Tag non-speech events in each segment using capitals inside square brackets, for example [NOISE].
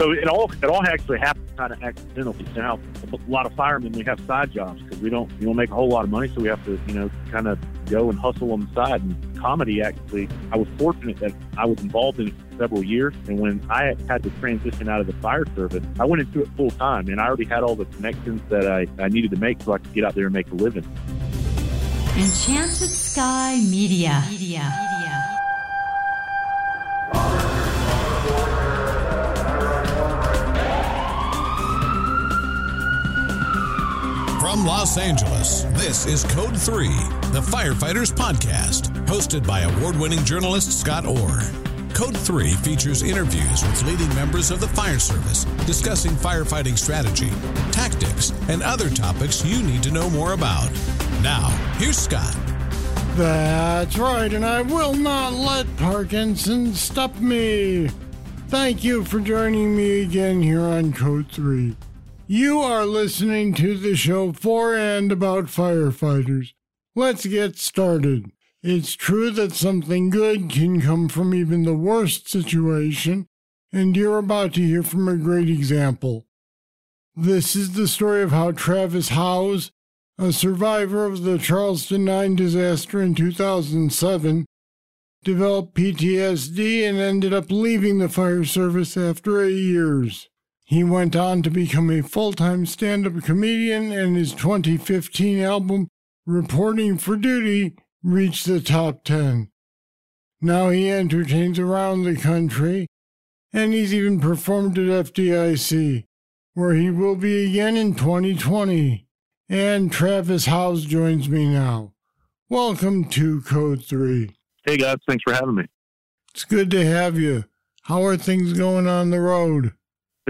So it all it all actually happened kind of accidentally. Now a lot of firemen we have side jobs because we don't you don't make a whole lot of money, so we have to you know kind of go and hustle on the side. And comedy actually, I was fortunate that I was involved in it for several years. And when I had to transition out of the fire service, I went into it full time, and I already had all the connections that I, I needed to make so I could get out there and make a living. Enchanted Sky Media. Media. From Los Angeles, this is Code 3, the Firefighters Podcast, hosted by award winning journalist Scott Orr. Code 3 features interviews with leading members of the fire service discussing firefighting strategy, tactics, and other topics you need to know more about. Now, here's Scott. That's right, and I will not let Parkinson stop me. Thank you for joining me again here on Code 3. You are listening to the show for and about firefighters. Let's get started. It's true that something good can come from even the worst situation, and you're about to hear from a great example. This is the story of how Travis Howze, a survivor of the Charleston 9 disaster in 2007, developed PTSD and ended up leaving the fire service after eight years. He went on to become a full time stand up comedian, and his 2015 album, Reporting for Duty, reached the top 10. Now he entertains around the country, and he's even performed at FDIC, where he will be again in 2020. And Travis Howze joins me now. Welcome to Code 3. Hey guys, thanks for having me. It's good to have you. How are things going on the road?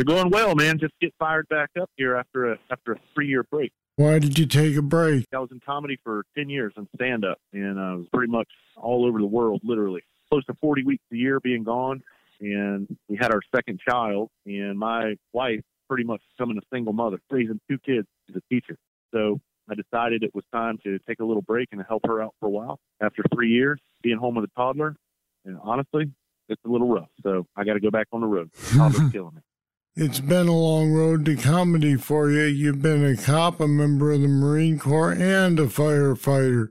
They're going well, man. Just get fired back up here after a after a three year break. Why did you take a break? I was in comedy for ten years and stand up, and I was pretty much all over the world, literally close to forty weeks a year being gone. And we had our second child, and my wife pretty much becoming a single mother, raising two kids as a teacher. So I decided it was time to take a little break and help her out for a while. After three years being home with a toddler, and honestly, it's a little rough. So I got to go back on the road. Toddler's [LAUGHS] killing me. It's been a long road to comedy for you. You've been a cop, a member of the Marine Corps, and a firefighter.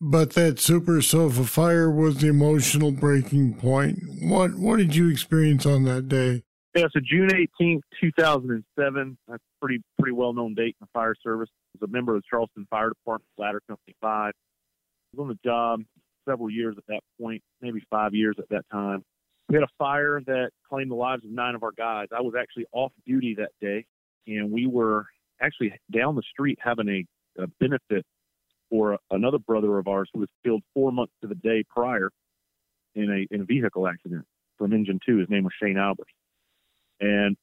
But that super sofa fire was the emotional breaking point. What what did you experience on that day? Yeah, so June eighteenth, two thousand and seven. That's a pretty pretty well known date in the fire service. I was a member of the Charleston Fire Department, Ladder Company Five. I was on the job several years at that point, maybe five years at that time we had a fire that claimed the lives of nine of our guys. I was actually off duty that day, and we were actually down the street having a, a benefit for another brother of ours who was killed four months to the day prior in a in a vehicle accident from Engine Two. His name was Shane Albert. And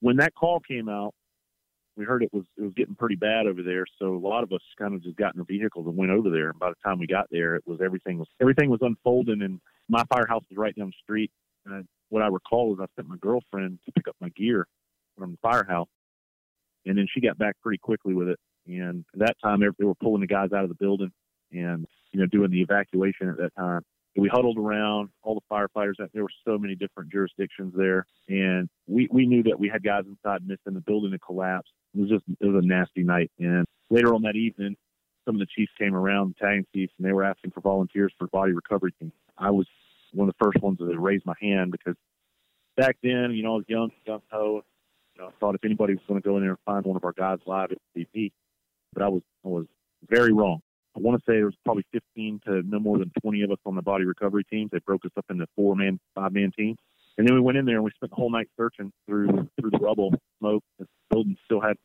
when that call came out, we heard it was it was getting pretty bad over there. So a lot of us kind of just got in our vehicles and went over there. And by the time we got there, it was everything was everything was unfolding, and my firehouse was right down the street. And what I recall is I sent my girlfriend to pick up my gear from the firehouse, and then she got back pretty quickly with it. And at that time, they were pulling the guys out of the building and you know doing the evacuation at that time. we huddled around all the firefighters. There were so many different jurisdictions there, and we we knew that we had guys inside missing. The building had collapsed. It was just it was a nasty night. And later on that evening, some of the chiefs came around, the tagging chiefs, and they were asking for volunteers for body recovery team. I was one of the first ones that raised my hand because back then, you know, I was young, young ho. You know, I thought if anybody was going to go in there and find one of our guys live, it would be me. But I was I was very wrong. I want to say there was probably 15 to no more than 20 of us on the body recovery teams. They broke us up into four man, five man teams. And then we went in there and we spent the whole night searching through through the rubble, smoke. The building still had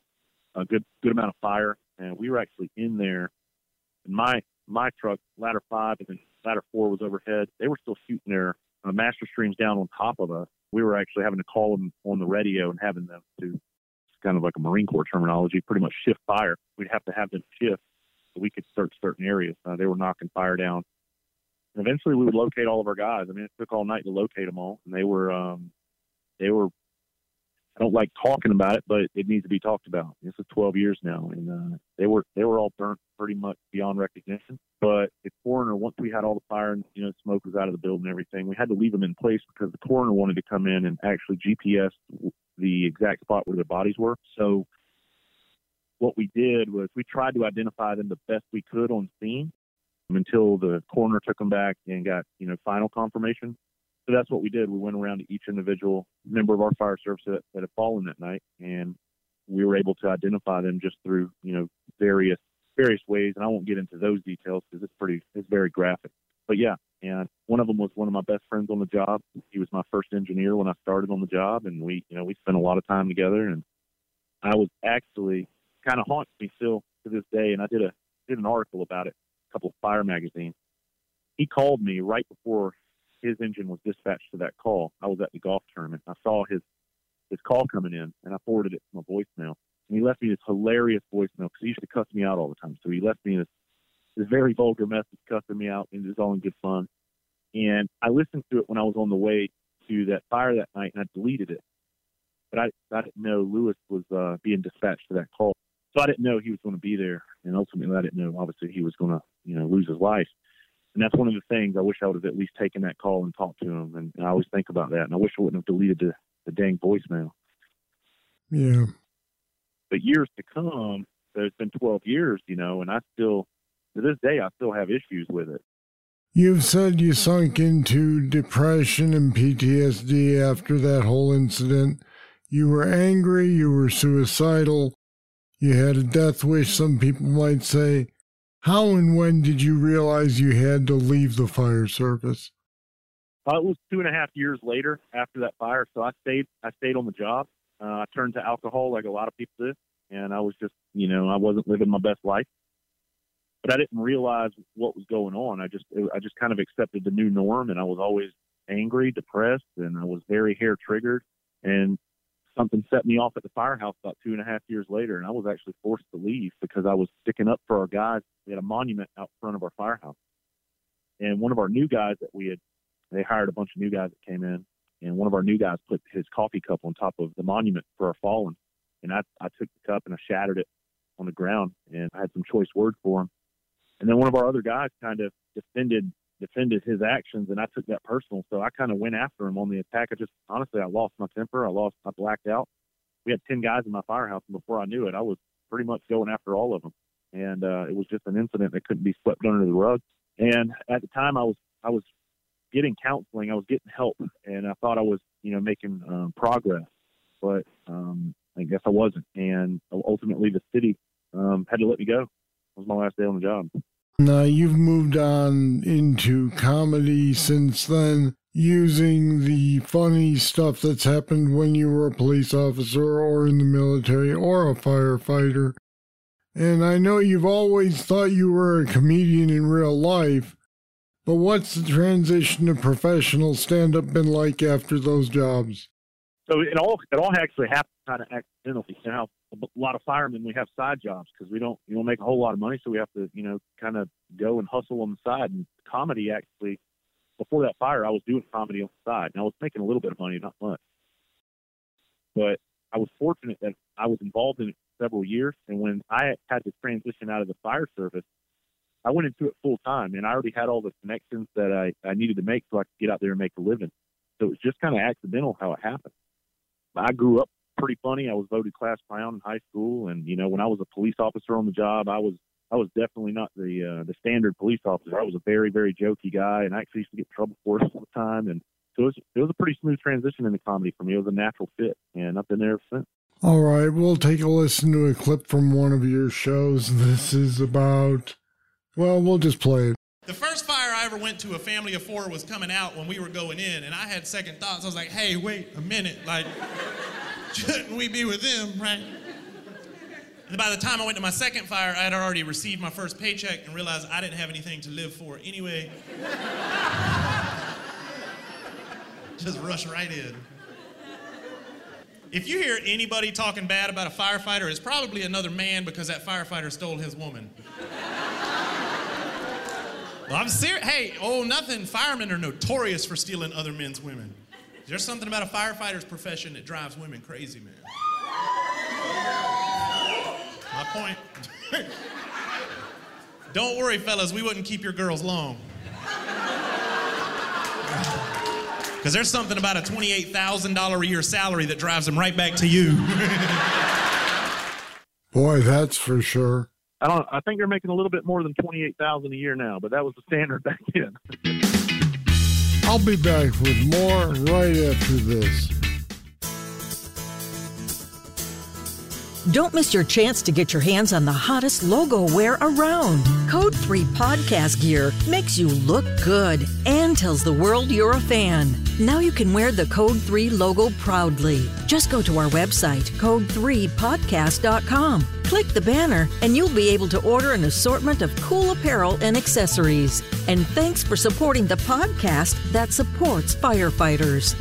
a good good amount of fire, and we were actually in there. And my my truck, ladder five, and then ladder four was overhead. They were still shooting their uh, master streams down on top of us. We were actually having to call them on the radio and having them to kind of like a Marine Corps terminology, pretty much shift fire. We'd have to have them shift so we could search certain areas. Uh, they were knocking fire down. And eventually, we would locate all of our guys. I mean, it took all night to locate them all, and they were um, they were I don't like talking about it, but it needs to be talked about. This is 12 years now, and uh, they were they were all burnt pretty much beyond recognition. But the coroner, once we had all the fire and you know smoke was out of the building and everything, we had to leave them in place because the coroner wanted to come in and actually GPS the exact spot where their bodies were. So what we did was we tried to identify them the best we could on scene until the coroner took them back and got you know final confirmation. So that's what we did. We went around to each individual member of our fire service that, that had fallen that night, and we were able to identify them just through you know various various ways. And I won't get into those details because it's pretty it's very graphic. But yeah, and one of them was one of my best friends on the job. He was my first engineer when I started on the job, and we you know we spent a lot of time together. And I was actually kind of haunts me still to this day. And I did a did an article about it, a couple of fire magazines. He called me right before his engine was dispatched to that call. I was at the golf tournament. I saw his his call coming in, and I forwarded it to my voicemail. And he left me this hilarious voicemail because he used to cuss me out all the time. So he left me this this very vulgar message cussing me out, and it was all in good fun. And I listened to it when I was on the way to that fire that night, and I deleted it. But I, I didn't know Lewis was uh, being dispatched to that call. So I didn't know he was going to be there, and ultimately I didn't know obviously he was going to you know lose his life. And that's one of the things I wish I would have at least taken that call and talked to him. And, and I always think about that, and I wish I wouldn't have deleted the the dang voicemail. Yeah. But years to come, so it's been 12 years, you know, and I still to this day I still have issues with it. You've said you sunk into depression and PTSD after that whole incident. You were angry, you were suicidal, you had a death wish, some people might say. How and when did you realize you had to leave the fire service? Uh, it was two and a half years later after that fire, so I stayed. I stayed on the job. Uh, I turned to alcohol like a lot of people did, and I was just, you know, I wasn't living my best life. But I didn't realize what was going on. I just, I just kind of accepted the new norm, and I was always angry, depressed, and I was very hair triggered. And something set me off at the firehouse about two and a half years later, and I was actually forced to leave because I was sticking up for our guys. We had a monument out front of our firehouse, and one of our new guys that we had, they hired a bunch of new guys that came in, and one of our new guys put his coffee cup on top of the monument for our fallen, and I I took the cup and I shattered it on the ground, and I had some choice words for him, and then one of our other guys kind of defended defended his actions, and I took that personal. So I kind of went after him on the attack. I just honestly, I lost my temper. I lost, I blacked out. We had ten guys in my firehouse, and before I knew it, I was pretty much going after all of them. And uh, it was just an incident that couldn't be swept under the rug. And at the time, I was I was getting counseling. I was getting help, and I thought I was you know making um, progress, but um, I guess I wasn't. And ultimately, the city um, had to let me go. It was my last day on the job. Now you've moved on into comedy since then, using the funny stuff that's happened when you were a police officer or in the military or a firefighter. And I know you've always thought you were a comedian in real life, but what's the transition to professional stand up been like after those jobs? So it all it all actually happened kind of accidentally. Know, a lot of firemen we have side jobs because we don't you don't make a whole lot of money, so we have to you know kind of go and hustle on the side. And comedy actually, before that fire, I was doing comedy on the side, and I was making a little bit of money, not much. But I was fortunate that I was involved in it several years, and when I had to transition out of the fire service, I went into it full time, and I already had all the connections that I, I needed to make so I could get out there and make a living. So it was just kind of accidental how it happened. I grew up pretty funny. I was voted class clown in high school, and you know when I was a police officer on the job, I was I was definitely not the uh, the standard police officer. I was a very very jokey guy, and I actually used to get in trouble for it all the time. And so it was it was a pretty smooth transition into comedy for me. It was a natural fit, and I've been there since. All right, we'll take a listen to a clip from one of your shows. This is about. Well, we'll just play it. The first fire I ever went to, a family of four was coming out when we were going in, and I had second thoughts. I was like, hey, wait a minute. Like, [LAUGHS] shouldn't we be with them, right? And by the time I went to my second fire, I had already received my first paycheck and realized I didn't have anything to live for anyway. [LAUGHS] Just rush right in. If you hear anybody talking bad about a firefighter, it's probably another man because that firefighter stole his woman. Well, I'm serious. Hey, oh, nothing. Firemen are notorious for stealing other men's women. There's something about a firefighter's profession that drives women crazy, man. My point. [LAUGHS] Don't worry, fellas, we wouldn't keep your girls long. [LAUGHS] Because there's something about a $28,000 a year salary that drives them right back to you. [LAUGHS] Boy, that's for sure. I don't. I think they're making a little bit more than twenty eight thousand a year now, but that was the standard [LAUGHS] back then. I'll be back with more right after this. Don't miss your chance to get your hands on the hottest logo wear around. Code 3 podcast gear makes you look good and tells the world you're a fan. Now you can wear the Code 3 logo proudly. Just go to our website, code3podcast.com. Click the banner and you'll be able to order an assortment of cool apparel and accessories. And thanks for supporting the podcast that supports firefighters.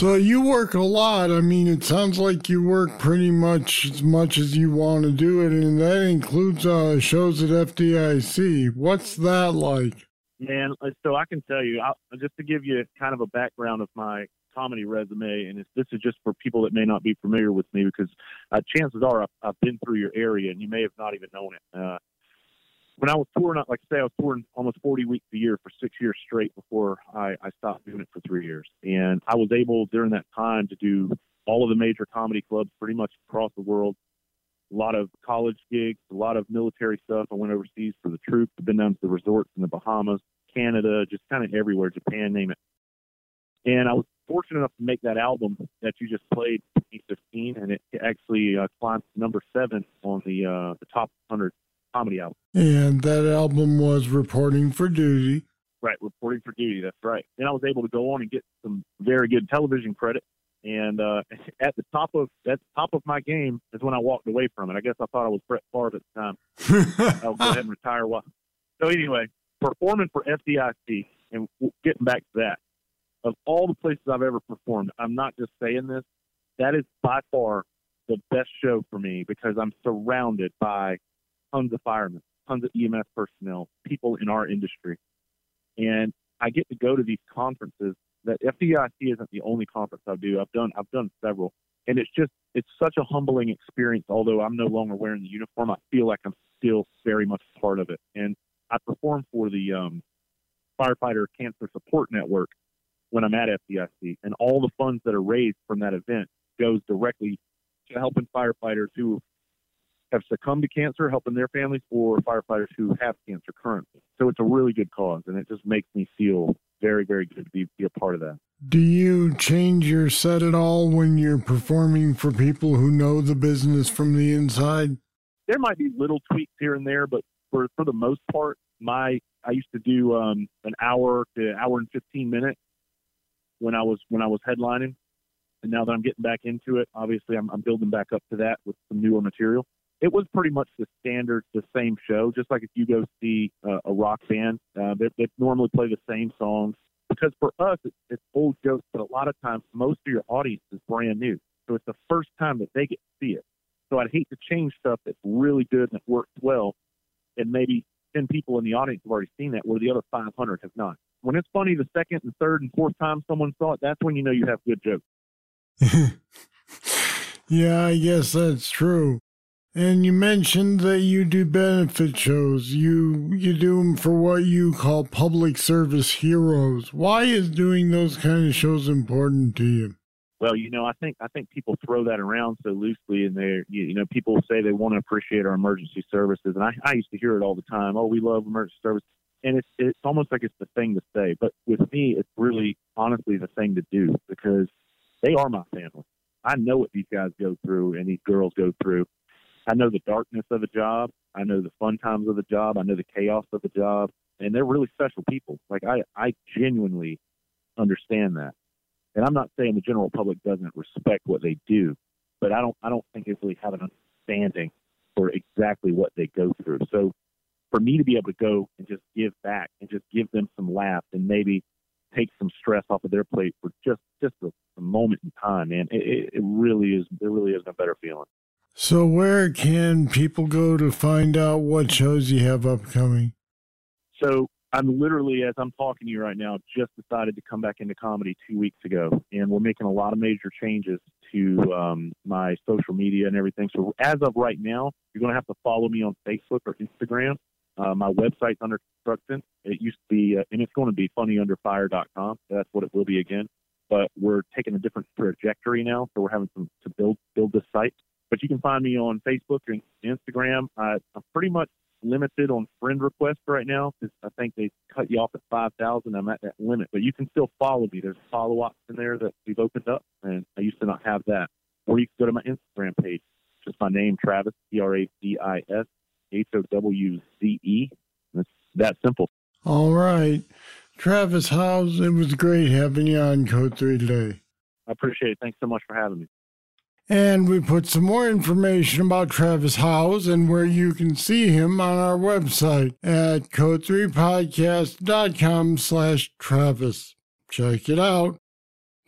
So you work a lot. I mean, it sounds like you work pretty much as much as you want to do it, and that includes uh, shows at FDIC. What's that like? Man, uh, so I can tell you, I'll, just to give you kind of a background of my comedy resume, and this is just for people that may not be familiar with me, because uh, chances are I've, I've, been through your area, and you may have not even known it. Uh, when I was touring, like I say, I was touring almost 40 weeks a year for six years straight before I, I stopped doing it for three years. And I was able during that time to do all of the major comedy clubs pretty much across the world. A lot of college gigs, a lot of military stuff. I went overseas for the troops. I've been down to the resorts in the Bahamas, Canada, just kind of everywhere, Japan, name it. And I was fortunate enough to make that album that you just played in 2015, and it actually uh, climbed to number seven on the uh, the top 100 comedy album. And that album was Reporting for Duty. Right, Reporting for Duty. That's right. And I was able to go on and get some very good television credit. And uh, [LAUGHS] at the top of at the top of my game is when I walked away from it. I guess I thought I was Brett Favre at the time. [LAUGHS] I'll go ahead and retire. While. So anyway, performing for FDIC and getting back to that, of all the places I've ever performed, I'm not just saying this. That is by far the best show for me because I'm surrounded by tons of firemen, tons of EMS personnel, people in our industry. And I get to go to these conferences that FDIC isn't the only conference I do. I've done I've done several. And it's just it's such a humbling experience. Although I'm no longer wearing the uniform, I feel like I'm still very much part of it. And I perform for the um, firefighter cancer support network when I'm at FDIC, and all the funds that are raised from that event goes directly to helping firefighters who have succumbed to cancer, helping their families, or firefighters who have cancer currently. So it's a really good cause, and it just makes me feel very, very good to be, be a part of that. Do you change your set at all when you're performing for people who know the business from the inside? There might be little tweaks here and there, but for for the most part, my I used to do um, an hour to hour and fifteen minutes when I was when I was headlining, and now that I'm getting back into it, obviously I'm, I'm building back up to that with some newer material it was pretty much the standard, the same show. Just like if you go see uh, a rock band, uh, they, they normally play the same songs. Because for us, it's, it's old jokes, but a lot of times most of your audience is brand new, so it's the first time that they get to see it. So I'd hate to change stuff that's really good and that works well, and maybe ten people in the audience have already seen that, where the other 500 have not. When it's funny the second and third and fourth time someone saw it, that's when you know you have good jokes. [LAUGHS] yeah, I guess that's true. And you mentioned that you do benefit shows. You you do them for what you call public service heroes. Why is doing those kind of shows important to you? Well, you know, I think I think people throw that around so loosely, and they you know people say they want to appreciate our emergency services, and I, I used to hear it all the time. Oh, we love emergency service, and it's it's almost like it's the thing to say. But with me, it's really honestly the thing to do because they are my family. I know what these guys go through and these girls go through, I know the darkness of a job. I know the fun times of the job. I know the chaos of the job. And they're really special people. Like I, I genuinely understand that. And I'm not saying the general public doesn't respect what they do, but I don't, I don't think they really have an understanding for exactly what they go through. So for me to be able to go and just give back and just give them some laughs and maybe take some stress off of their plate for just, just a, a moment in time, man, it, it really is, there really is no better feeling. So, where can people go to find out what shows you have upcoming? So, I'm literally, as I'm talking to you right now, just decided to come back into comedy two weeks ago, and we're making a lot of major changes to um, my social media and everything. So as of right now, you're going to have to follow me on Facebook or Instagram. Uh, my website's under construction. It used to be, uh, and it's going to be funnyunderfire.com. That's what it will be again. But we're taking a different trajectory now, so we're having some to build build this site. But you can find me on Facebook and Instagram. I, I'm pretty much limited on friend requests right now because I think they cut you off at 5,000. I'm at that limit, but you can still follow me. There's follow ups in there that we've opened up, and I used to not have that. Or you can go to my Instagram page, just my name, Travis, T R A V I S H O W Z E. It's that simple. All right. Travis Howze, it was great having you on Code 3 today. I appreciate it. Thanks so much for having me. And we put some more information about Travis Howze and where you can see him on our website at code3podcast.com slash Travis. Check it out.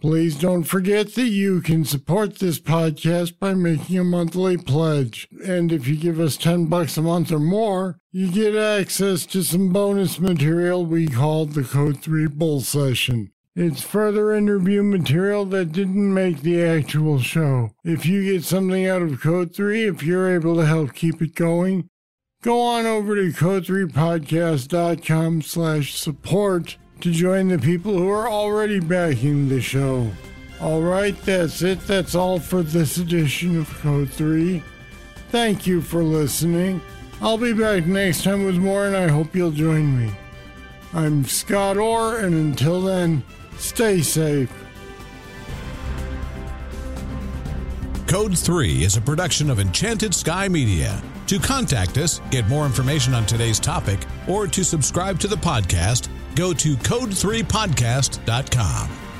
Please don't forget that you can support this podcast by making a monthly pledge. And if you give us 10 bucks a month or more, you get access to some bonus material we call the Code 3 Bull Session. It's further interview material that didn't make the actual show. If you get something out of Code 3, if you're able to help keep it going, go on over to code3podcast.com slash support to join the people who are already backing the show. All right, that's it. That's all for this edition of Code 3. Thank you for listening. I'll be back next time with more, and I hope you'll join me. I'm Scott Orr, and until then, stay safe. Code 3 is a production of Enchanted Sky Media. To contact us, get more information on today's topic, or to subscribe to the podcast, go to code3podcast.com.